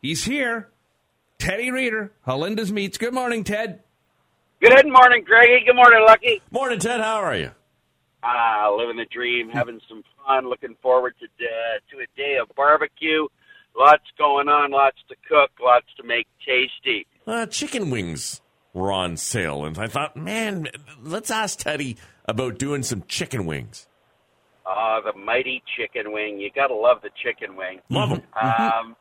He's here. Teddy Reader, Halinda's Meats. Good morning, Ted. Good morning, Greggy. Good morning, Lucky. Morning, Ted. How are you? Ah, living the dream, having some fun. Looking forward to uh, to a day of barbecue. Lots going on, lots to cook, lots to make tasty. Uh, chicken wings were on sale, and I thought, man, let's ask Teddy about doing some chicken wings. Ah, the mighty chicken wing. You gotta love the chicken wing. Love them. Um,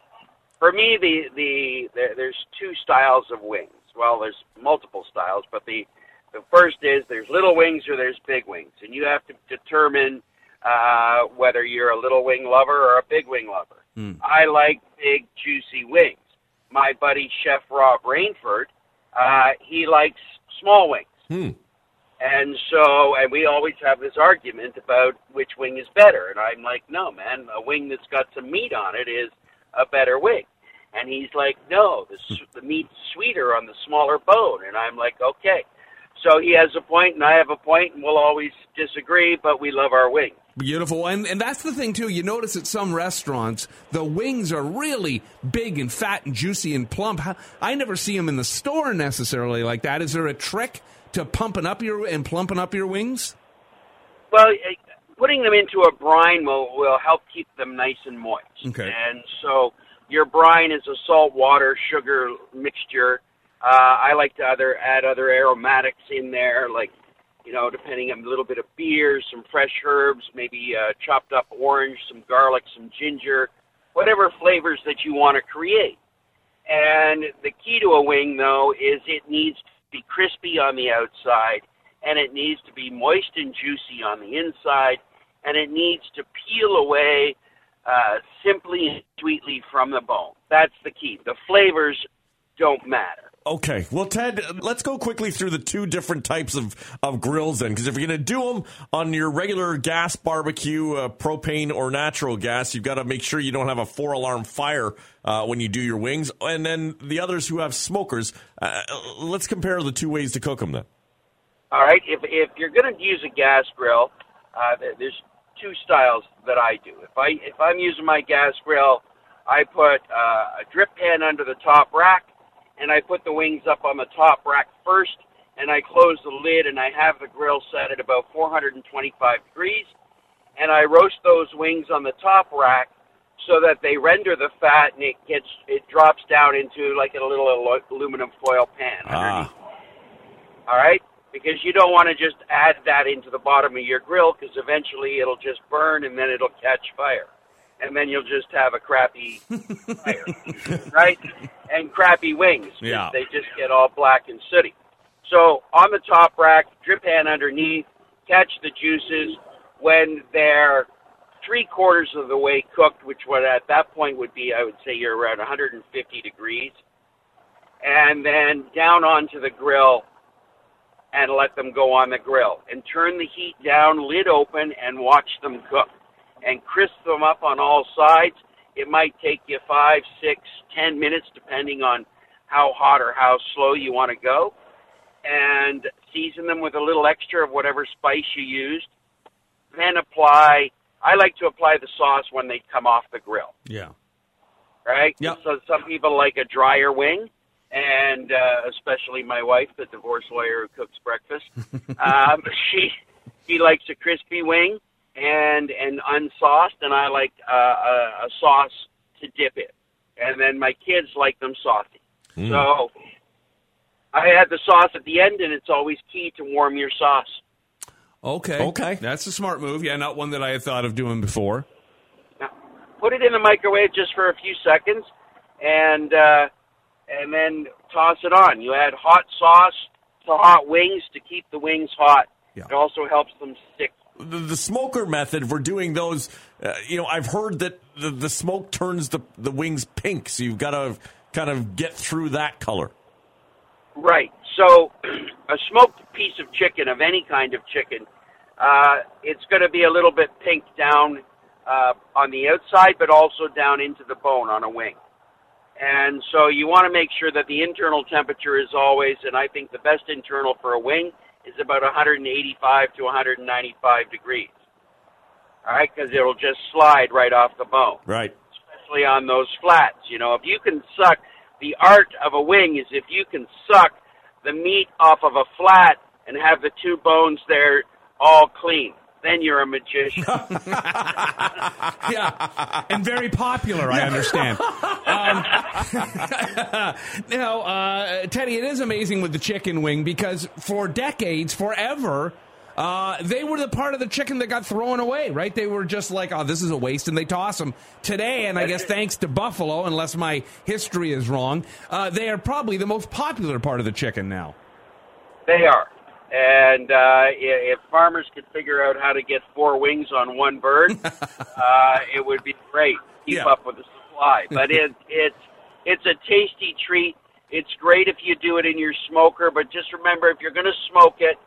for me, the the there, there's two styles of wings. Well, there's multiple styles, but the the first is there's little wings or there's big wings, and you have to determine uh, whether you're a little wing lover or a big wing lover. Mm. I like big, juicy wings. My buddy Chef Rob Rainford, uh, he likes small wings. Hmm. And so, and we always have this argument about which wing is better. And I'm like, no, man, a wing that's got some meat on it is a better wing. And he's like, no, the, the meat's sweeter on the smaller bone. And I'm like, okay. So he has a point, and I have a point, and we'll always disagree, but we love our wings. Beautiful. And, and that's the thing, too. You notice at some restaurants, the wings are really big and fat and juicy and plump. I never see them in the store necessarily like that. Is there a trick to pumping up your and plumping up your wings? Well, putting them into a brine will will help keep them nice and moist. Okay. And so your brine is a salt water sugar mixture. Uh, I like to other add other aromatics in there, like you know, depending on a little bit of beer, some fresh herbs, maybe uh, chopped up orange, some garlic, some ginger, whatever flavors that you want to create. And the key to a wing, though, is it needs to be crispy on the outside, and it needs to be moist and juicy on the inside, and it needs to peel away uh, simply and sweetly from the bone. That's the key. The flavors don't matter. Okay. Well, Ted, let's go quickly through the two different types of, of grills then. Because if you're going to do them on your regular gas barbecue, uh, propane or natural gas, you've got to make sure you don't have a four alarm fire uh, when you do your wings. And then the others who have smokers, uh, let's compare the two ways to cook them then. All right. If if you're going to use a gas grill, uh, there's two styles that I do. If I if I'm using my gas grill, I put uh, a drip pan under the top rack, and I put the wings up on the top rack first, and I close the lid, and I have the grill set at about 425 degrees, and I roast those wings on the top rack so that they render the fat, and it gets it drops down into like a little aluminum foil pan underneath Ah, all right? Because you don't want to just add that into the bottom of your grill because eventually it'll just burn and then it'll catch fire. And then you'll just have a crappy fire, right? And crappy wings. Yeah. They just get all black and sooty. So on the top rack, drip pan underneath, catch the juices when they're three quarters of the way cooked, which would at that point would be, I would say, you're around 150 degrees, and then down onto the grill and let them go on the grill and turn the heat down, lid open, and watch them cook and crisp them up on all sides. It might take you five, six, ten minutes, depending on how hot or how slow you want to go. And season them with a little extra of whatever spice you used. Then apply. I like to apply the sauce when they come off the grill Yeah. right? Yep. So some people like a drier wing, and uh, especially my wife, the divorce lawyer who cooks breakfast. um, she she likes a crispy wing and and unsauced, and I like uh, a, a sauce to dip it. And then my kids like them saucy. So I add the sauce at the end, and it's always key to warm your sauce. Okay. Okay. That's a smart move. Yeah, not one that I had thought of doing before. Now, put it in the microwave just for a few seconds, and uh, and then toss it on. You add hot sauce to hot wings to keep the wings hot. Yeah. It also helps them stick. the, the smoker method for doing those, uh, you know, I've heard that the, the smoke turns the, the wings pink, so you've got to kind of get through that color. Right. So, a smoked piece of chicken of any kind of chicken, uh, it's going to be a little bit pink down uh, on the outside, but also down into the bone on a wing. And so you want to make sure that the internal temperature is always, and I think the best internal for a wing is about 185 to 195 degrees. All right, because it'll just slide right off the bone. Right. especially on those flats. You know, if you can suck, the art of a wing is if you can suck the meat off of a flat and have the two bones there all clean. Then you're a magician. yeah, and very popular. I understand. Um, now, uh, Teddy, it is amazing with the chicken wing because for decades, forever. Uh, they were the part of the chicken that got thrown away, right? They were just like, oh, this is a waste, and they toss them. Today, and I guess thanks to Buffalo, unless my history is wrong, uh, they are probably the most popular part of the chicken now. They are. And uh, if farmers could figure out how to get four wings on one bird, uh, it would be great. Keep Yeah. up with the supply. But it, it's it's a tasty treat. It's great if you do it in your smoker, but just remember if you're going to smoke it,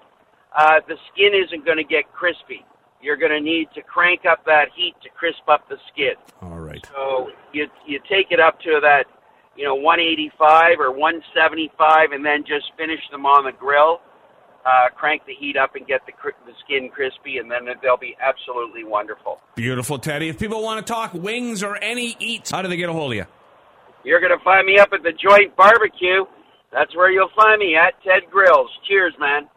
uh, the skin isn't going to get crispy. You're going to need to crank up that heat to crisp up the skin. All right. So you you take it up to that, you know, 185 or 175, and then just finish them on the grill. Uh, crank the heat up and get the the skin crispy, and then they'll be absolutely wonderful. Beautiful, Teddy. If people want to talk wings or any eats, how do they get a hold of you? You're going to find me up at the Joint Barbecue. That's where you'll find me at Ted Grills. Cheers, man.